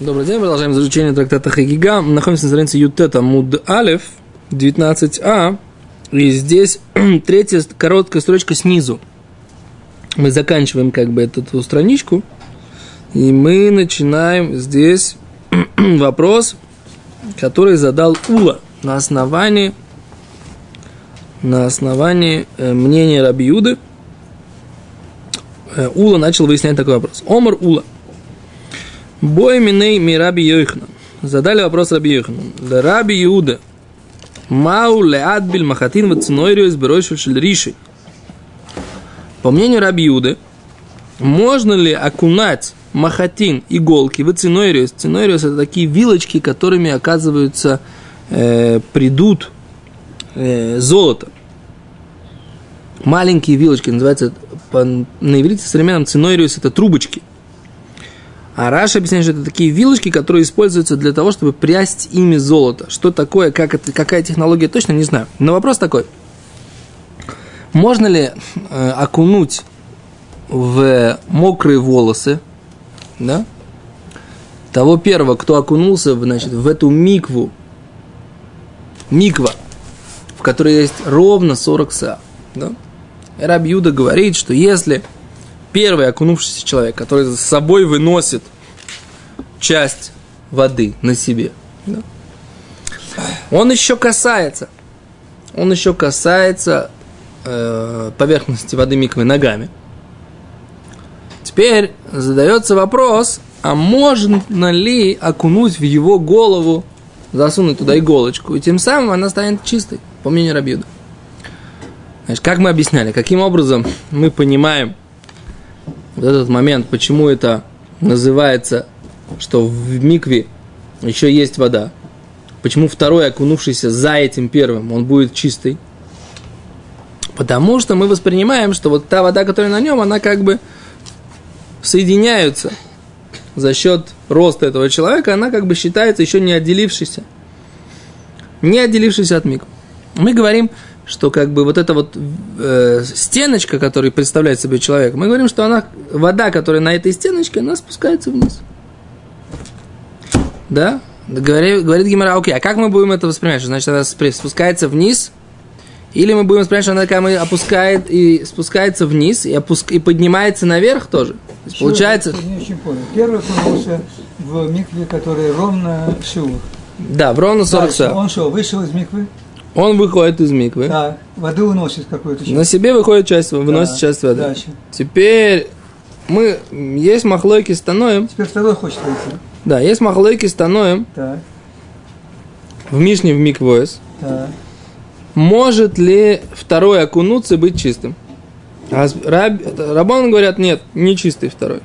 Добрый день, продолжаем изучение трактата Хагига. Мы находимся на странице Ютета Муд Алев, 19а. И здесь третья короткая строчка снизу. Мы заканчиваем как бы эту страничку. И мы начинаем здесь вопрос, который задал Ула на основании, на основании э, мнения Рабиуды. Э, Ула начал выяснять такой вопрос. Омар Ула – Бой миней ми. Задали вопрос Раби Йохнан. Раби Иуда. Мау леадбиль махатин в цинойрию изберойшель риши. По мнению Раби Иуды, можно ли окунать махатин, иголки в цинойриус? Цинойриус это такие вилочки, которыми оказываются э, придут э, золото. Маленькие вилочки, называются по, на иврите современном цинойриус это трубочки. А Раша объясняет, что это такие вилочки, которые используются для того, чтобы прясть ими золото. Что такое, как это, какая технология, точно не знаю. Но вопрос такой. Можно ли э, окунуть в мокрые волосы, да, того первого, кто окунулся значит, в эту микву, миква, в которой есть ровно 40 са. Да? Рабьюда говорит, что если первый окунувшийся человек, который с собой выносит часть воды на себе, да, он еще касается, он еще касается э, поверхности воды миквы ногами. Теперь задается вопрос, а можно ли окунуть в его голову, засунуть туда иголочку, и тем самым она станет чистой, по мнению Рабиуда. Значит, как мы объясняли, каким образом мы понимаем, вот этот момент, почему это называется, что в микве еще есть вода. Почему второй, окунувшийся за этим первым, он будет чистый? Потому что мы воспринимаем, что вот та вода, которая на нем, она как бы соединяется за счет роста этого человека, она как бы считается еще не отделившейся. Не отделившейся от миквы. Мы говорим, что как бы вот эта вот э, стеночка, которая представляет собой человек, мы говорим, что она, вода, которая на этой стеночке, она спускается вниз. Да? Говорит, говорит Гимара, окей, а как мы будем это воспринимать? Что значит, она спускается вниз? Или мы будем воспринимать, что она когда мы опускает и спускается вниз, и, опуск... и поднимается наверх тоже? То есть, получается... Я не очень понял. Первый окунулся в микве, который ровно шил. Да, в ровно 40 Дальше Он что, вышел из миквы? Он выходит из миквы. Да, воды уносит какую-то часть. На себе выходит часть, выносит Да, часть воды. дальше. Теперь мы есть махлойки с таноем. Теперь второй хочет выйти. Да, есть махлойки с таноем Так, в Мишне в Миквоес. так. Может ли второй окунуться и быть чистым? А Раб, Рабон говорят, нет, не чистый второй.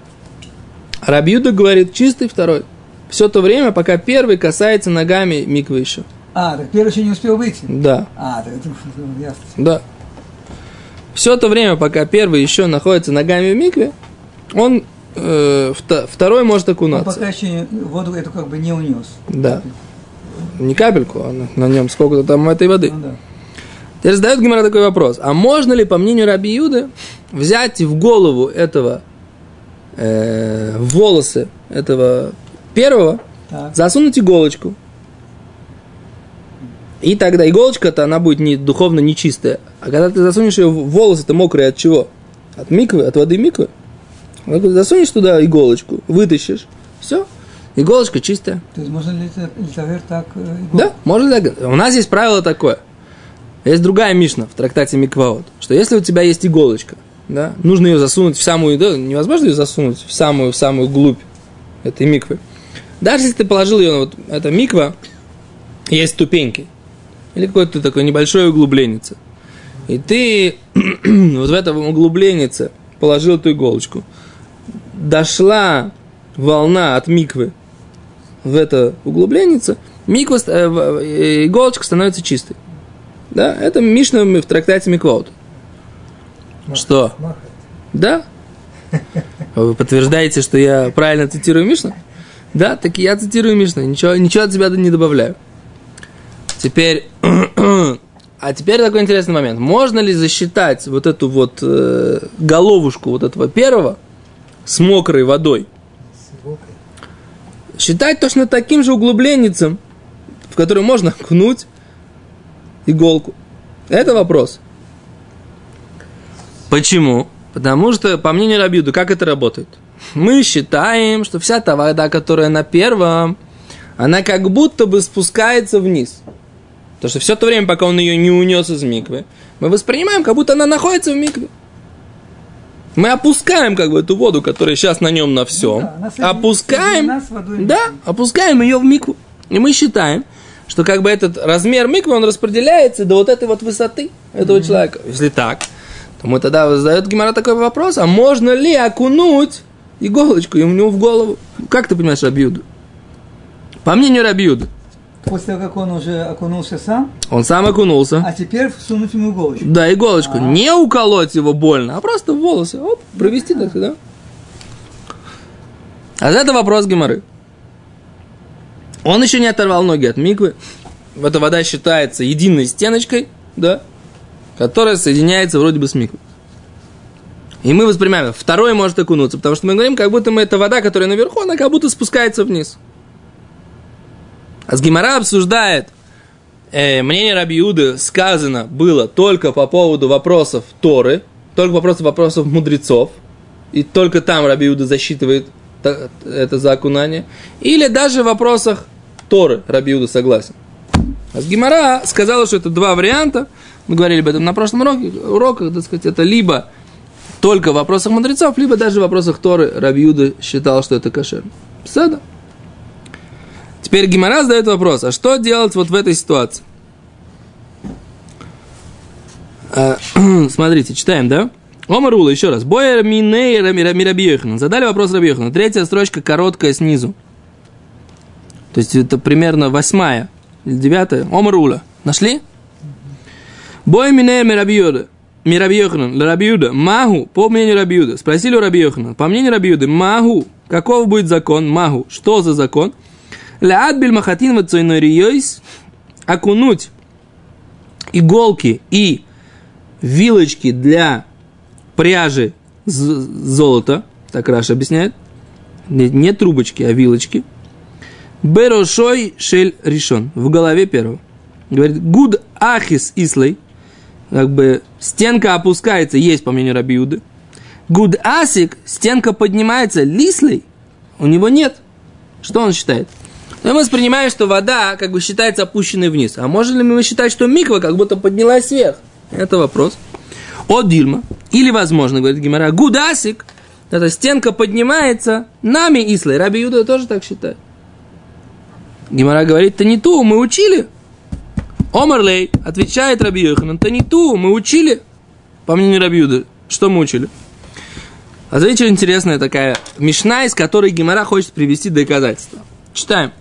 Рабьюда говорит, чистый второй. Все то время, пока первый касается ногами миквы еще. А, так первый еще не успел выйти. Да, А, так это ясно. да. Все то время, пока первый еще находится ногами в микве, он э, вто- второй может Он окунаться. пока еще воду эту как бы не унес. Да. Не капельку, а на, на нем сколько-то там этой воды. Ну да. Теперь задает Гимара такой вопрос. А можно ли, по мнению Раби Юды, взять в голову этого, э, волосы этого первого, Так. засунуть иголочку? И тогда иголочка-то, она будет не, духовно нечистая. А когда ты засунешь ее в волосы, это мокрые от чего? От миквы, от воды миквы. Вот Засунешь туда иголочку, вытащишь, все, иголочка чистая. То есть можно ли это литовер так... э, иголку? Да, можно так. У нас есть правило такое. Есть другая Мишна в трактате Микваот, что если у тебя есть иголочка, да, нужно ее засунуть в самую, да, невозможно ее засунуть в самую, в самую глубь этой миквы. Даже если ты положил ее, вот это миква, есть ступеньки, или какое-то такое небольшое углубление, и ты вот в этом углублении положил эту иголочку, дошла волна от миквы в это углубление, миква, э, э, иголочка становится чистой. Да, это Мишна в трактате Микваут. Что? Да? Вы подтверждаете, что я правильно цитирую Мишну? Да, так я цитирую Мишну, ничего, ничего от себя не добавляю. Теперь, а теперь такой интересный момент. Можно ли засчитать вот эту вот э, головушку вот этого первого с мокрой водой? считать точно таким же углубленницем, в который можно кнуть иголку? Это вопрос. Почему? Потому что, по мнению Рабиуду, как это работает? Мы считаем, что вся та вода, которая на первом, она как будто бы спускается вниз. Потому что все то время, пока он ее не унес из миквы, мы воспринимаем, как будто она находится в микве. Мы опускаем как бы эту воду, которая сейчас на нем на всем, Ну да, опускаем, да, опускаем ее в микву. И мы считаем, что как бы этот размер миквы, он распределяется до вот этой вот высоты этого человека. Если так, то мы тогда задает Гимара такой вопрос, а можно ли окунуть иголочку ему в голову? Как ты понимаешь Рабиуду? По мнению Рабиуды, После того, как он уже окунулся сам, он сам окунулся. а теперь всунуть ему иголочку. Да, иголочку. Не уколоть его больно, а просто в волосы. Оп, провести так, да? А это вопрос Геморы. Он еще не оторвал ноги от миквы. Эта вода считается единой стеночкой, да, которая соединяется вроде бы с миквой. И мы воспринимаем, второй может окунуться, потому что мы говорим, как будто мы эта вода, которая наверху, она как будто спускается вниз. А с Гимара обсуждает э, мнение Рабиуды сказано было только по поводу вопросов Торы, только по вопросу вопросов мудрецов, и только там Рабиуда засчитывает это за окунание, или даже в вопросах Торы Рабиуда согласен. А с Гимара сказала, что это два варианта, мы говорили об этом на прошлом уроке, уроках, так сказать, это либо только в вопросах мудрецов, либо даже в вопросах Торы Рабиуда считал, что это кошерно. Сада. Теперь Гимара задает вопрос, а что делать вот в этой ситуации? А, смотрите, читаем, да? Омарула, еще раз. Боя Миней Мирабьехана. Задали вопрос Рабьехана. Третья строчка короткая снизу. То есть это примерно восьмая или девятая. Омарула. Нашли? Бой Миней Мирабьеда. Мирабьехана, Рабиуда, Магу, по мнению Рабиуда. Спросили у Рабиехана. По мнению Рабиуды, Магу, каков будет закон? Магу, что за закон? Лаад биль махатин вацойной риёйс, окунуть иголки и вилочки для пряжи золота, так Раша объясняет, не, не трубочки, а вилочки, Берошой шель решен, в голове первого. Говорит, гуд ахис ислей, как бы стенка опускается, есть по мнению Рабиуды. Гуд асик, стенка поднимается, лислей, у него нет. Что он считает? Ну, мы воспринимаем, что вода как бы считается опущенной вниз. А можем ли мы считать, что миква как будто поднялась вверх? Это вопрос. От Дильма. Или, возможно, говорит Гимара, гудасик, эта стенка поднимается нами Ислай. Раби Юда тоже так считает. Гимара говорит, то не ту, мы учили. Омарлей, отвечает Раби Йоханан, то не ту, мы учили. По мнению Раби Юды, что мы учили? А смотрите, что интересная такая мишна, из которой Гимара хочет привести доказательства. Читаем.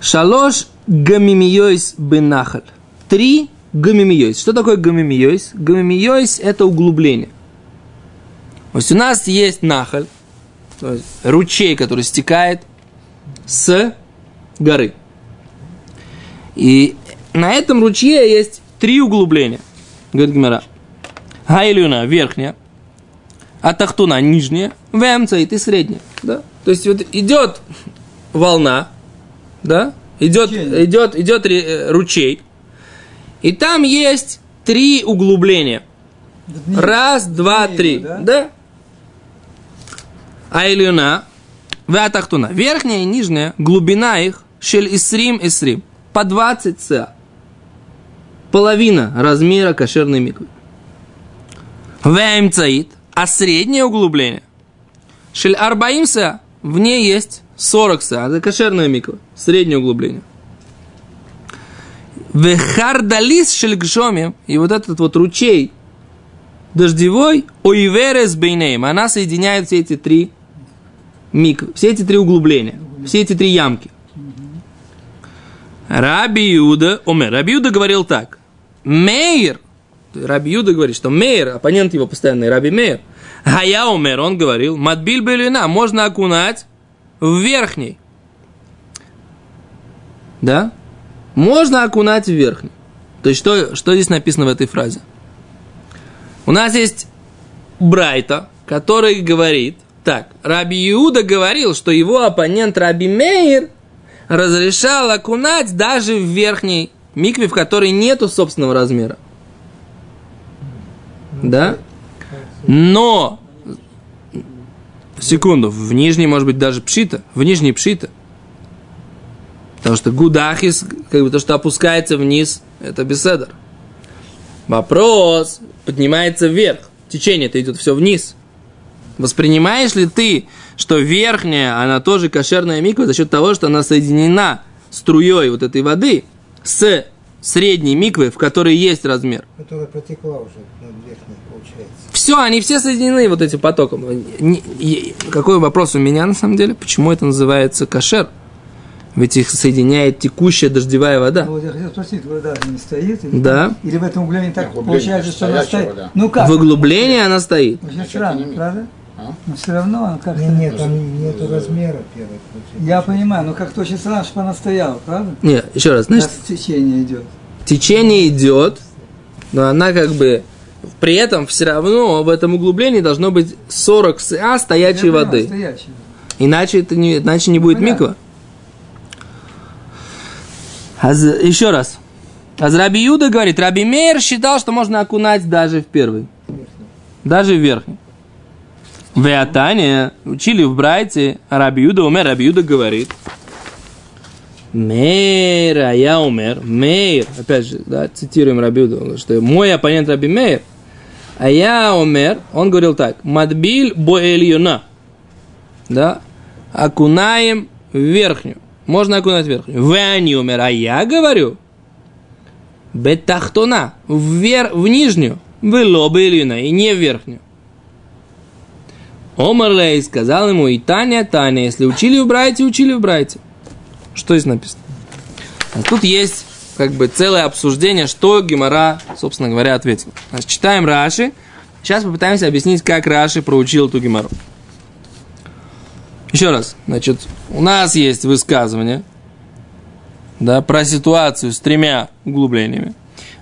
Шалош гамимиойс бенахаль. Три гамимиойс. Что такое гамимиойс? Гамимиойс – это углубление. То есть у нас есть нахаль, то есть ручей, который стекает с горы. И на этом ручье есть три углубления. Говорит Гимара. Гайлюна – верхняя, а тахтуна – нижняя, вэмцайт и средняя. Да? То есть вот идет волна, да, идет, Течение. идет, идет ручей, и там есть три углубления. Раз, два, три. да? Да? А Ильюна, Ватахтуна, верхняя и нижняя, глубина их, шель исрим исрим, по 20 ца. Половина размера кошерной миквы. Вэмцаит, а среднее углубление, шель арбаим ца, в ней есть 40 ца, это кошерная миква, среднее углубление. Вехардалис шельгшоми, и вот этот вот ручей дождевой, оиверес бейнеем, она соединяет все эти три мик, все эти три углубления, все эти три ямки. Раби Юда, Омер, Раби Юда говорил так, Мейер, Раби Юда говорит, что Мейер, оппонент его постоянный, Раби Мейер, а я Омер, он говорил, Матбиль Белюна, можно окунать в верхней. Да? Можно окунать в верхней. То есть, что, что здесь написано в этой фразе? У нас есть Брайта, который говорит так. Раби Иуда говорил, что его оппонент Раби Мейер разрешал окунать даже в верхней микве, в которой нету собственного размера. Да? Но, секунду, в нижней может быть даже пшита, в нижней пшита. Потому что гудахис, как бы то, что опускается вниз, это беседер. Вопрос поднимается вверх. Течение-то идет все вниз. Воспринимаешь ли ты, что верхняя, она тоже кошерная миква за счет того, что она соединена струей вот этой воды с средней миквы, в которой есть размер? Которая протекла уже над верхней, получается. Все, они все соединены вот этим потоком. Какой вопрос у меня на самом деле? Почему это называется кошер? Ведь их соединяет текущая дождевая вода. Вот я хотел спросить, вода не стоит? Или, Да. Или в этом углублении так Углубление, получается, что она стоит? вода. Ну как? В углублении она стоит. Очень странно, правда? А? Но все равно она как-то... Нет, нет, там нету размера первой. Я понимаю, но как-то очень странно, чтобы она стояла, правда? Нет, еще раз, значит, Раз течение идет. течение идет, но она как бы при этом все равно в этом углублении должно быть 40 СА стоячей Я понимаю, воды. Стоячей. Иначе это не, иначе не будет Понятно. миква. Аз, еще раз. Аз Раби Юда говорит, Раби Мейер считал, что можно окунать даже в первый. Даже в верхний. В Иотане учили в Брайте, Раби Юда умер, Раби Юда говорит, Мейр, а я умер, Мейр, опять же, да, цитируем Раби Юда, что мой оппонент Раби Мейр, а я умер, он говорил так, Мадбиль бо Эльюна, да, окунаем в верхнюю. Можно окунать в верхнюю. Вы умер, а я говорю, бетахтона, вер, в нижнюю, в лобы и не в верхнюю. Омарлей сказал ему, и Таня, Таня, если учили в Брайте, учили в Брайте. Что здесь написано? А тут есть как бы целое обсуждение, что Гемора, собственно говоря, ответил. Значит, читаем Раши. Сейчас попытаемся объяснить, как Раши проучил эту Гемору. Еще раз, значит, у нас есть высказывание да, про ситуацию с тремя углублениями.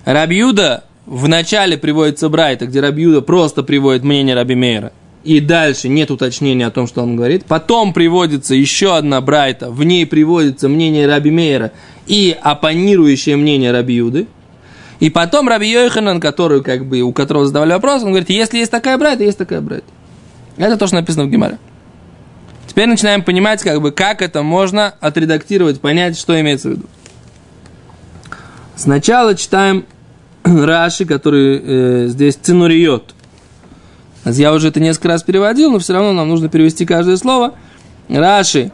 Рабьюда в начале приводится Брайта, где Рабьюда просто приводит мнение Раби Мейра. И дальше нет уточнения о том, что он говорит. Потом приводится еще одна Брайта, в ней приводится мнение Раби Мейра и оппонирующее мнение Раби Юды. И потом Раби Йоханан, который, как бы, у которого задавали вопрос, он говорит, если есть такая Брайта, есть такая Брайта. Это то, что написано в Гемаре. Теперь начинаем понимать, как бы, как это можно отредактировать, понять, что имеется в виду. Сначала читаем Раши, который э, здесь цинуриет. Я уже это несколько раз переводил, но все равно нам нужно перевести каждое слово. Раши,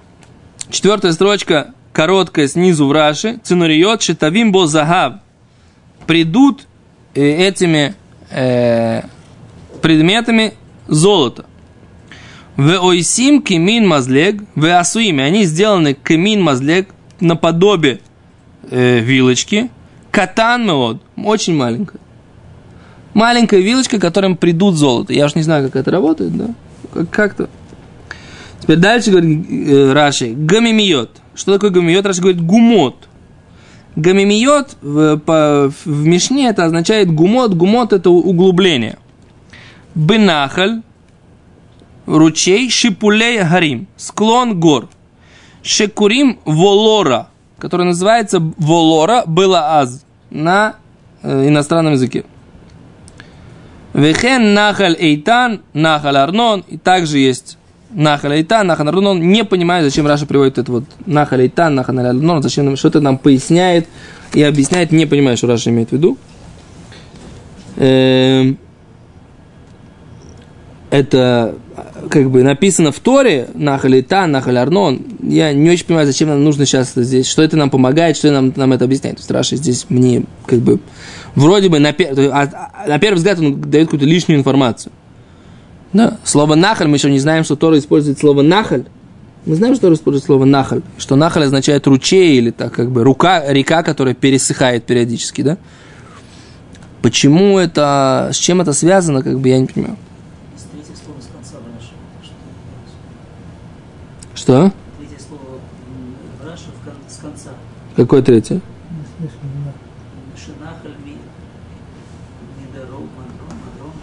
четвертая строчка, короткая снизу в Раши, цинуриет, шитавим бо загав. Придут э, этими э, предметами золото. В ойсим кемин мазлег, в асуими, они сделаны кемин мазлег наподобие э, вилочки, катан меод, очень маленькая. Маленькая вилочка, которым придут золото. Я уж не знаю, как это работает, да? Как- Как-то. Теперь дальше говорит э, Раши, гамимиот. Что такое гамимиот? Раши говорит гумот. Гамимиот в, по- в Мишне это означает гумот. Гумот это углубление. Бенахаль, ручей, шипулей гарим, склон гор. Шекурим волора, который называется волора, было аз на э, иностранном языке. Вехен нахаль эйтан, нахаль арнон, и также есть нахаль эйтан, нахаль арнон. Не понимаю, зачем Раша приводит это вот нахаль эйтан, нахаль арнон, зачем нам что-то нам поясняет и объясняет, не понимаю, что Раши имеет в виду. Эм, это как бы написано в Торе, נחל איתן, נחל ארנון. Я не очень понимаю, зачем нам нужно сейчас это здесь, что это нам помогает, что нам, нам это объясняет. То Раши здесь мне как бы вроде бы на, пер- а- а- на первый взгляд он дает какую-то лишнюю информацию. Да. Слово נחל, мы еще не знаем, что Тора использует слово נחל. Мы знаем, что Тора использует слово нахаль, что нахаль означает ручей или так как бы рука, река, которая пересыхает периодически, да? Почему это, с чем это связано, как бы я не понимаю. Что? Третье слово в с конца. Какое третье? Шинахаль ми... Мидорол, мадрон, мадрон.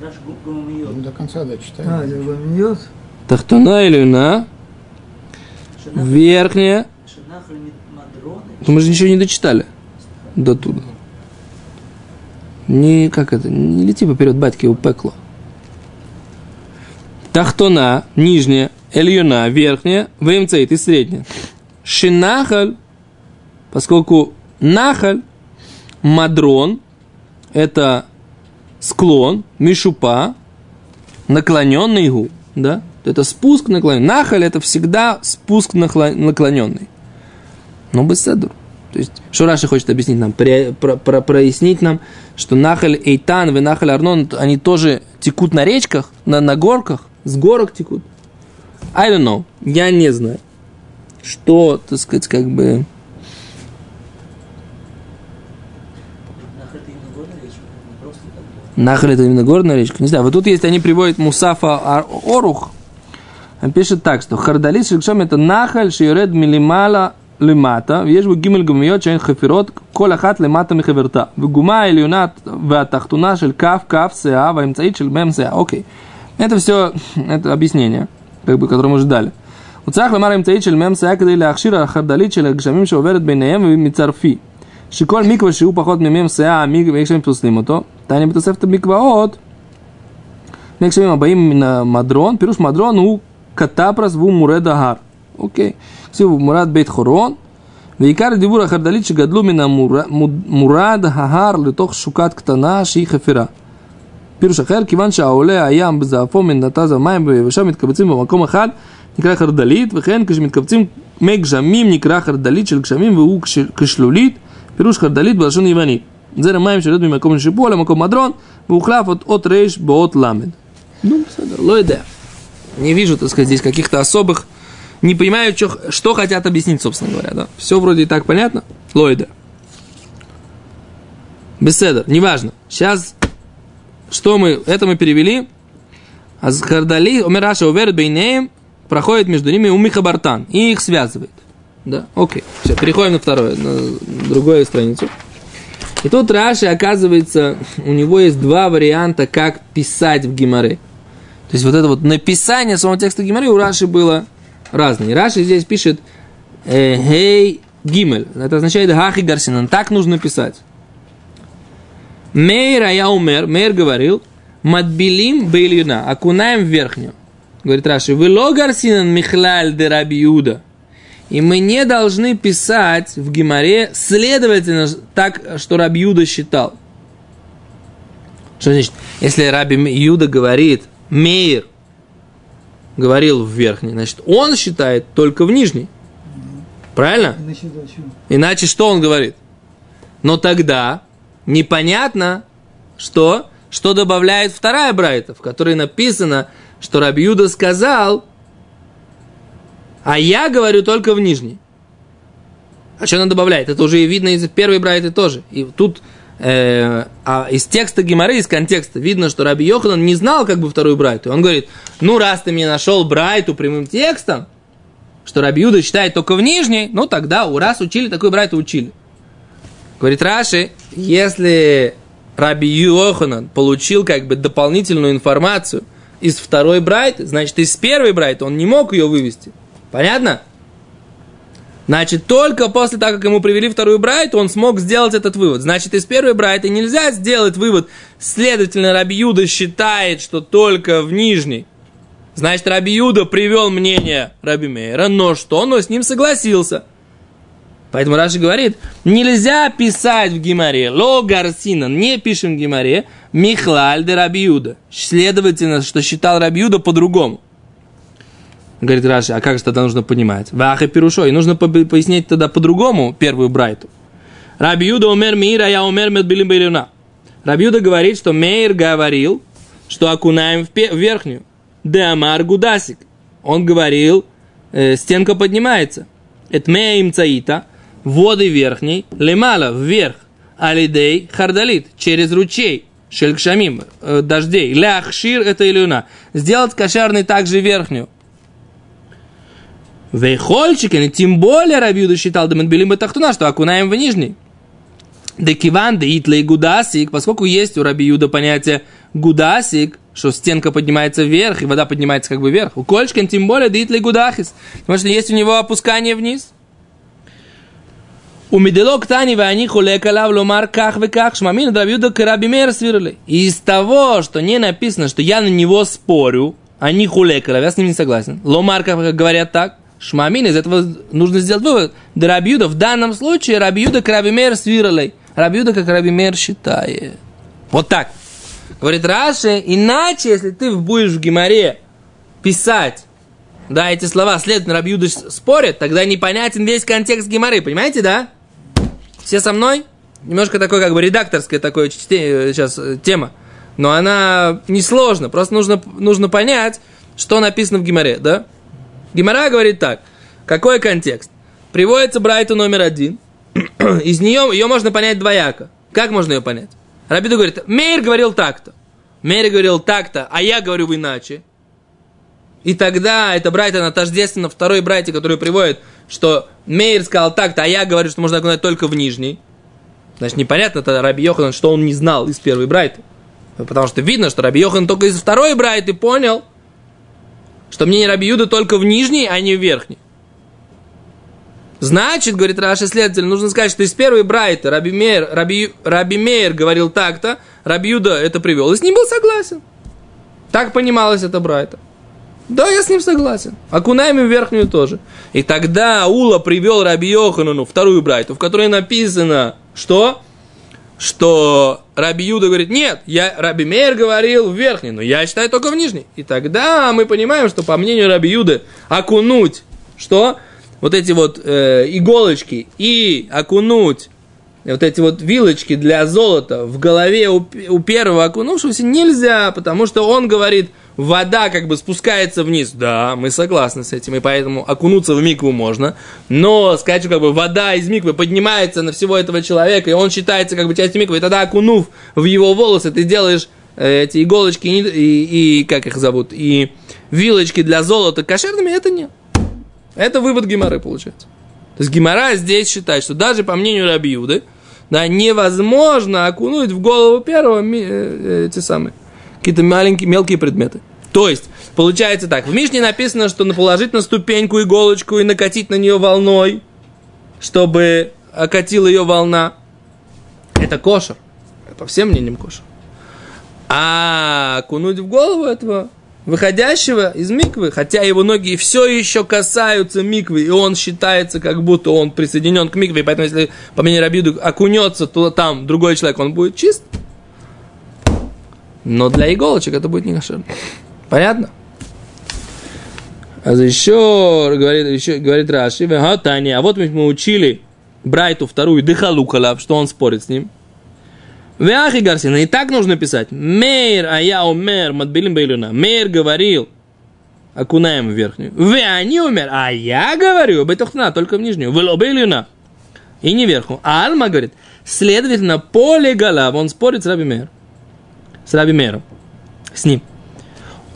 Раш гумамиот. Ну, до конца дочитай. А, я вам мьет. Тахтона или на верхняя. Мы же ничего не дочитали до туда. Не, как это, не лети поперед батьки у пекло. Тахтона, нижняя, эльюна, верхняя, вмцейт и средняя. Шинахаль, поскольку нахаль, мадрон, это склон, мишупа, наклоненный гу, да? Это спуск наклоненный. Нахаль это всегда спуск накло- наклоненный. Но без седур. То есть, Раша хочет объяснить нам, про, про- про- прояснить нам, что Нахаль Эйтан и Нахаль Арнон, они тоже текут на речках, на, на горках, с горок текут. I don't know, я не знаю, что, так сказать, как бы... Нахаль это именно горная речь, не просто так. Нахаль это именно горная речка. Не знаю, вот тут есть, они приводят Мусафа Ар- Орух. Он пишет так, что Хардалит Шикшом это Нахаль Шиоред Милимала Лимата, ויש בו גימל גומיות שהן חפירות, כל אחת למטה מחברתה. וגומה העליונה והתחתונה של כף, כף, שאה, והאמצעית של מ"ם שאה. אוקיי. Это все, это объяснение, как бы, которое мы ждали. הוא צריך לומר האמצעית של מ"ם שאה כדי להכשיר החרדלית של הגשמים שעוברת ביניהם ומצרפי. שכל מקווה שהוא פחות ממ"ם שאה, המקווה גשמים פוסלים אותו. תעני בתוספת המקוואות, שני גשמים הבאים מן המדרון, פירוש מדרון הוא קטפרס והוא מורד ההר. אוקיי. כתוב מורד בית חורון, ועיקר הדיבור החרדלית שגדלו מן המורד ההר לתוך שוקת קטנה שהיא חפירה. פירוש אחר, כיוון שהעולה הים בזעפו מן נתז המים ביבשה מתקבצים במקום אחד, נקרא חרדלית, וכן כשמתקבצים מי גשמים נקרא חרדלית של גשמים והוא כש- כשלולית, פירוש חרדלית בלשון יוונית. זרם מים שירד ממקום שיפוע למקום מדרון, והוחלף אות- אות ר' באות ל'. Ну, בסדר, לא יודע. Не вижу, так сказать, здесь каких-то особых... Не понимаю, чё- что хотят объяснить, собственно говоря, да. Все вроде и так понятно. Лойда. Беседер, неважно. Сейчас, что мы, это мы перевели. А с Хардали, Умираша уверит бейнеем, проходит между ними у Михабартан и их связывает. Да, окей. Все, переходим на второе, на другую страницу. И тут Раши, оказывается, у него есть два варианта, как писать в Гимаре. То есть вот это вот написание самого текста Гимаре у Раши было разное. Раши здесь пишет э, «Хей Гимель». Это означает «Хахи Гарсинан». Так нужно писать. Мейр, а я умер, Мейр говорил, Мадбилим бейлюна, окунаем в верхнюю. Говорит Раши, вы Гарсинан Михлаль де Раби Иуда. И мы не должны писать в Гимаре, следовательно, так, что Раби Юда считал. Что значит? Если Раби Юда говорит, Мейр говорил в верхней, значит, он считает только в нижней. Правильно? Иначе? Иначе что он говорит? Но тогда непонятно, что, что добавляет вторая брайта, в которой написано, что Рабиуда сказал, а я говорю только в нижней. А что она добавляет? Это уже видно из первой брайты тоже. И тут э, а из текста Гимары, из контекста, видно, что Раби Йоханан не знал как бы вторую брайту. Он говорит, ну раз ты мне нашел брайту прямым текстом, что Раби Юда считает только в нижней, ну тогда у раз учили, такой брайту учили. Говорит Раши, если Раби Йоханан получил как бы дополнительную информацию из второй брайты, значит из первой брайты он не мог ее вывести. Понятно? Значит, только после того, как ему привели вторую брайту, он смог сделать этот вывод. Значит, из первой брайты нельзя сделать вывод. Следовательно, Раби Юда считает, что только в нижней. Значит, Раби Юда привел мнение Раби Мейра, но что? Но с ним согласился. Поэтому Раши говорит, нельзя писать в Гимаре, ло гарсина, не пишем в Гимаре, михлаль де Раби Юда. Следовательно, что считал Раби Юда по-другому. Говорит Раши, а как же тогда нужно понимать? Ваха пирушо. И нужно по- пояснить тогда по-другому первую брайту. Раби Юда умер мира, я умер медбилим бирюна. Раби Юда говорит, что Мейр говорил, что окунаем в, в верхнюю. Деамар гудасик. Он говорил, э, стенка поднимается. Этмея им цаита, воды верхней, лемала, вверх, алидей, хардалит, через ручей, шелькшамим, э, дождей, ляхшир, это илюна. Сделать кошерной также верхнюю. Вейхольчики, тем более Рабиуда считал Дамадбилим Батахтуна, что окунаем в нижний. Декиван, де итла и гудасик, поскольку есть у Раби Юда понятие гудасик, что стенка поднимается вверх, и вода поднимается как бы вверх. У Кольшкин тем более и гудахис, потому что есть у него опускание вниз. У Меделок Тани они хулекалав ломар ках ве ках шмамин да Юда караби мер свирли. Из того, что не написано, что я на него спорю, они хулекалав, я с ним не согласен. Ломар как говорят так, Шмамин, из этого нужно сделать вывод. Да Рабиуда в данном случае Рабиуда к Рабимер свирлей. Рабиуда как Рабимер считает. Вот так. Говорит Раши, иначе, если ты будешь в Гимаре писать, да, эти слова, следовательно, Рабиуда спорит, тогда непонятен весь контекст Гимары, понимаете, да? Все со мной? Немножко такой, как бы, редакторская такое сейчас э, тема. Но она несложна, просто нужно, нужно понять, что написано в Гимаре, да? Гимара говорит так. Какой контекст? Приводится Брайту номер один. Из нее ее можно понять двояко. Как можно ее понять? Рабиду говорит, Мейр говорил так-то. Мейр говорил так-то, а я говорю иначе. И тогда это Брайт, она тождественно второй Брайте, который приводит, что Мейр сказал так-то, а я говорю, что можно окунать только в нижний. Значит, непонятно тогда Раби Йохан, что он не знал из первой Брайты. Потому что видно, что Раби Йохан только из второй Брайты понял – что мнение Раби Юда только в нижней, а не в верхней. Значит, говорит Раша следователь, нужно сказать, что из первой Брайта Раби Мейер, Раби, Раби Мейер говорил так-то, Раби Юда это привел, и с ним был согласен. Так понималось это Брайта. Да, я с ним согласен. Окунаем в верхнюю тоже. И тогда Ула привел Раби Йоханану вторую Брайту, в которой написано, что? Что Раби Юда говорит, нет, я, Раби Мейер говорил в верхней, но я считаю только в нижней. И тогда мы понимаем, что по мнению Раби Юды окунуть, что? Вот эти вот э, иголочки и окунуть вот эти вот вилочки для золота в голове у, у первого окунувшегося нельзя, потому что он говорит – вода как бы спускается вниз. Да, мы согласны с этим, и поэтому окунуться в микву можно. Но что как бы вода из миквы поднимается на всего этого человека, и он считается как бы частью миквы, и тогда окунув в его волосы, ты делаешь э, эти иголочки и, и, и как их зовут, и вилочки для золота кошерными, это нет. Это вывод Гимары получается. То есть Гимара здесь считает, что даже по мнению Рабиуды, да, невозможно окунуть в голову первого э, э, эти самые какие-то маленькие, мелкие предметы. То есть, получается так, в Мишне написано, что положить на ступеньку иголочку и накатить на нее волной, чтобы окатила ее волна. Это кошер. По всем мнениям кошер. А окунуть в голову этого выходящего из миквы, хотя его ноги все еще касаются миквы, и он считается, как будто он присоединен к микве, поэтому если по мнению Рабиду окунется то там другой человек, он будет чист, но для иголочек это будет не кошерно. Понятно? А еще говорит, еще говорит Раши, ага, Таня, а вот мы учили Брайту вторую Дыхалукала, что он спорит с ним. Вяхи Гарсина, и так нужно писать. Мейр, а я умер, Матбилим Бейлюна. Мейр говорил, окунаем в верхнюю. Вы они умер, а я говорю, Бетухна, только в нижнюю. Вы Бейлюна. И не вверху. А Альма говорит, следовательно, поле голов, он спорит с Раби Мейр с Раби Мером, с ним.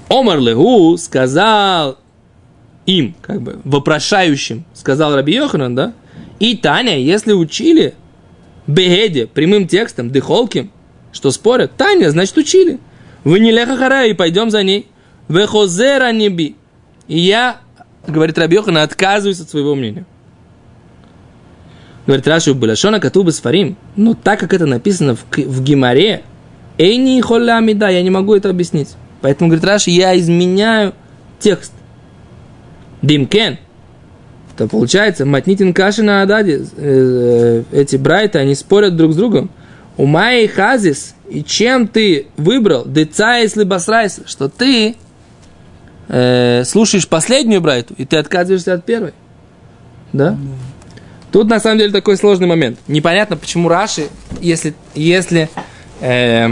Омар Легу сказал им, как бы, вопрошающим, сказал Раби Йоханан, да, и Таня, если учили Бегеде прямым текстом, Дыхолким, что спорят, Таня, значит, учили. Вы не лехахара и пойдем за ней. Вехозера неби. И я, говорит Раби Йоханан, отказываюсь от своего мнения. Говорит Раши, Балашона Катуба Сфарим. Но так как это написано в, в Гимаре, Эйни холлями, да, я не могу это объяснить. Поэтому, говорит Раши, я изменяю текст. Димкен. То получается, Матнитин Каши на Ададе, э, эти брайты, они спорят друг с другом. У Майи Хазис, и чем ты выбрал, децайс либо срайс, что ты э, слушаешь последнюю брайту, и ты отказываешься от первой. Да? Тут на самом деле такой сложный момент. Непонятно, почему Раши, если, если э,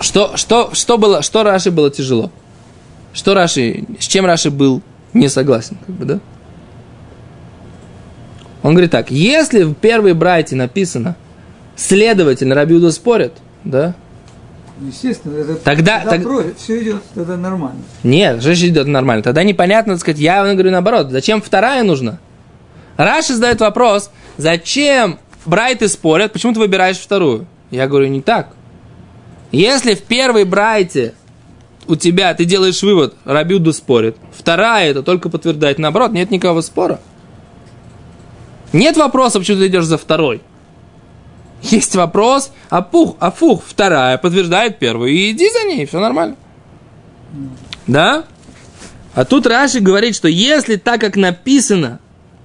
что, что, что, было, что Раши было тяжело? Что Раши, с чем Раши был не согласен, как бы, да? Он говорит так, если в первой брайте написано, следовательно, Рабиуда спорят, да? Естественно, это тогда, тогда так... все идет, тогда нормально. Нет, же идет нормально. Тогда непонятно, так сказать, я говорю наоборот, зачем вторая нужна? Раши задает вопрос, зачем брайты спорят, почему ты выбираешь вторую? Я говорю, не так. Если в первой брайте у тебя, ты делаешь вывод, Рабиуда спорит, вторая это только подтверждает, наоборот, нет никакого спора. Нет вопроса, почему ты идешь за второй. Есть вопрос, а пух, а фух, вторая подтверждает первую, и иди за ней, все нормально. Да? А тут Раши говорит, что если так, как написано,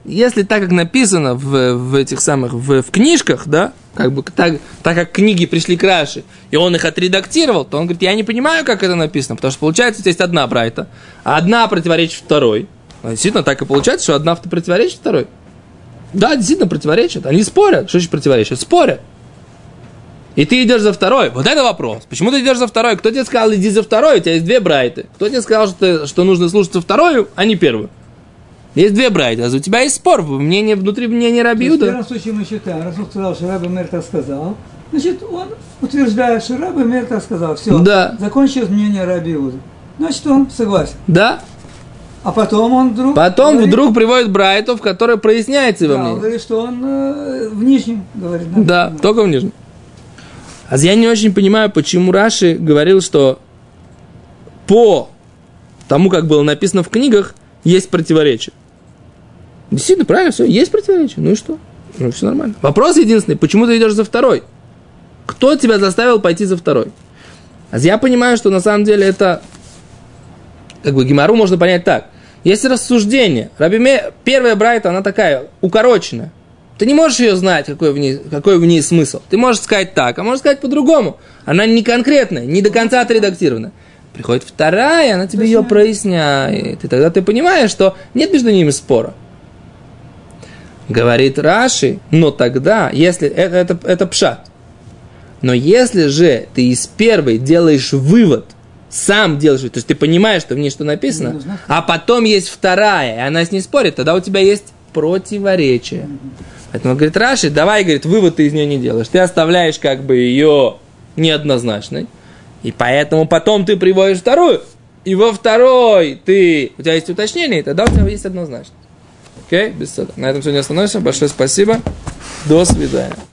если так, как написано в, в этих самых, в, в книжках, да, как бы так, так как книги пришли к Раши, и он их отредактировал, то он говорит, я не понимаю, как это написано, потому что получается, здесь одна брайта, а одна противоречит второй. А действительно, так и получается, что одна противоречит второй. Да, действительно противоречат. Они спорят. Что значит противоречат? Спорят. И ты идешь за второй. Вот это вопрос. Почему ты идешь за второй? Кто тебе сказал, иди за второй? У тебя есть две брайты. Кто тебе сказал, что, ты, что нужно слушаться вторую, а не первую? Есть две брайты. А у тебя есть спор. Мнение, внутри мнения Рабиуда. В первом случае мы считаем, раз он сказал, что Раби Мер так сказал, значит, он утверждает, что Раби Мер так сказал. Все, Да. закончилось мнение Рабиуда. Значит, он согласен. Да. А потом он вдруг... Потом говорит, вдруг приводит брайтов, который проясняется его да, мнение. говорит, что он э, в нижнем, говорит. Да, только в нижнем. А я не очень понимаю, почему Раши говорил, что по тому, как было написано в книгах, есть противоречие. Действительно, правильно, все, есть противоречие. Ну и что? Ну, все нормально. Вопрос единственный, почему ты идешь за второй? Кто тебя заставил пойти за второй? А я понимаю, что на самом деле это как бы Гимару можно понять так. Есть рассуждение. Рабиме, первая брайта, она такая, укороченная. Ты не можешь ее знать, какой в, ней, какой в ней смысл. Ты можешь сказать так, а можешь сказать по-другому. Она не конкретная, не до конца отредактирована. Приходит вторая, она тебе ее проясняет. И тогда ты понимаешь, что нет между ними спора. Говорит Раши, но тогда, если это, это, это пшат. Но если же ты из первой делаешь вывод, сам делаешь, то есть ты понимаешь, что в ней что написано, а потом есть вторая, и она с ней спорит, тогда у тебя есть противоречие. Поэтому говорит Раши, давай, говорит, вывод ты из нее не делаешь. Ты оставляешь как бы ее неоднозначной. И поэтому потом ты приводишь вторую. И во второй ты, у тебя есть уточнение, и тогда у тебя есть однозначность. Окей? Без На этом сегодня остановимся. Большое спасибо. До свидания.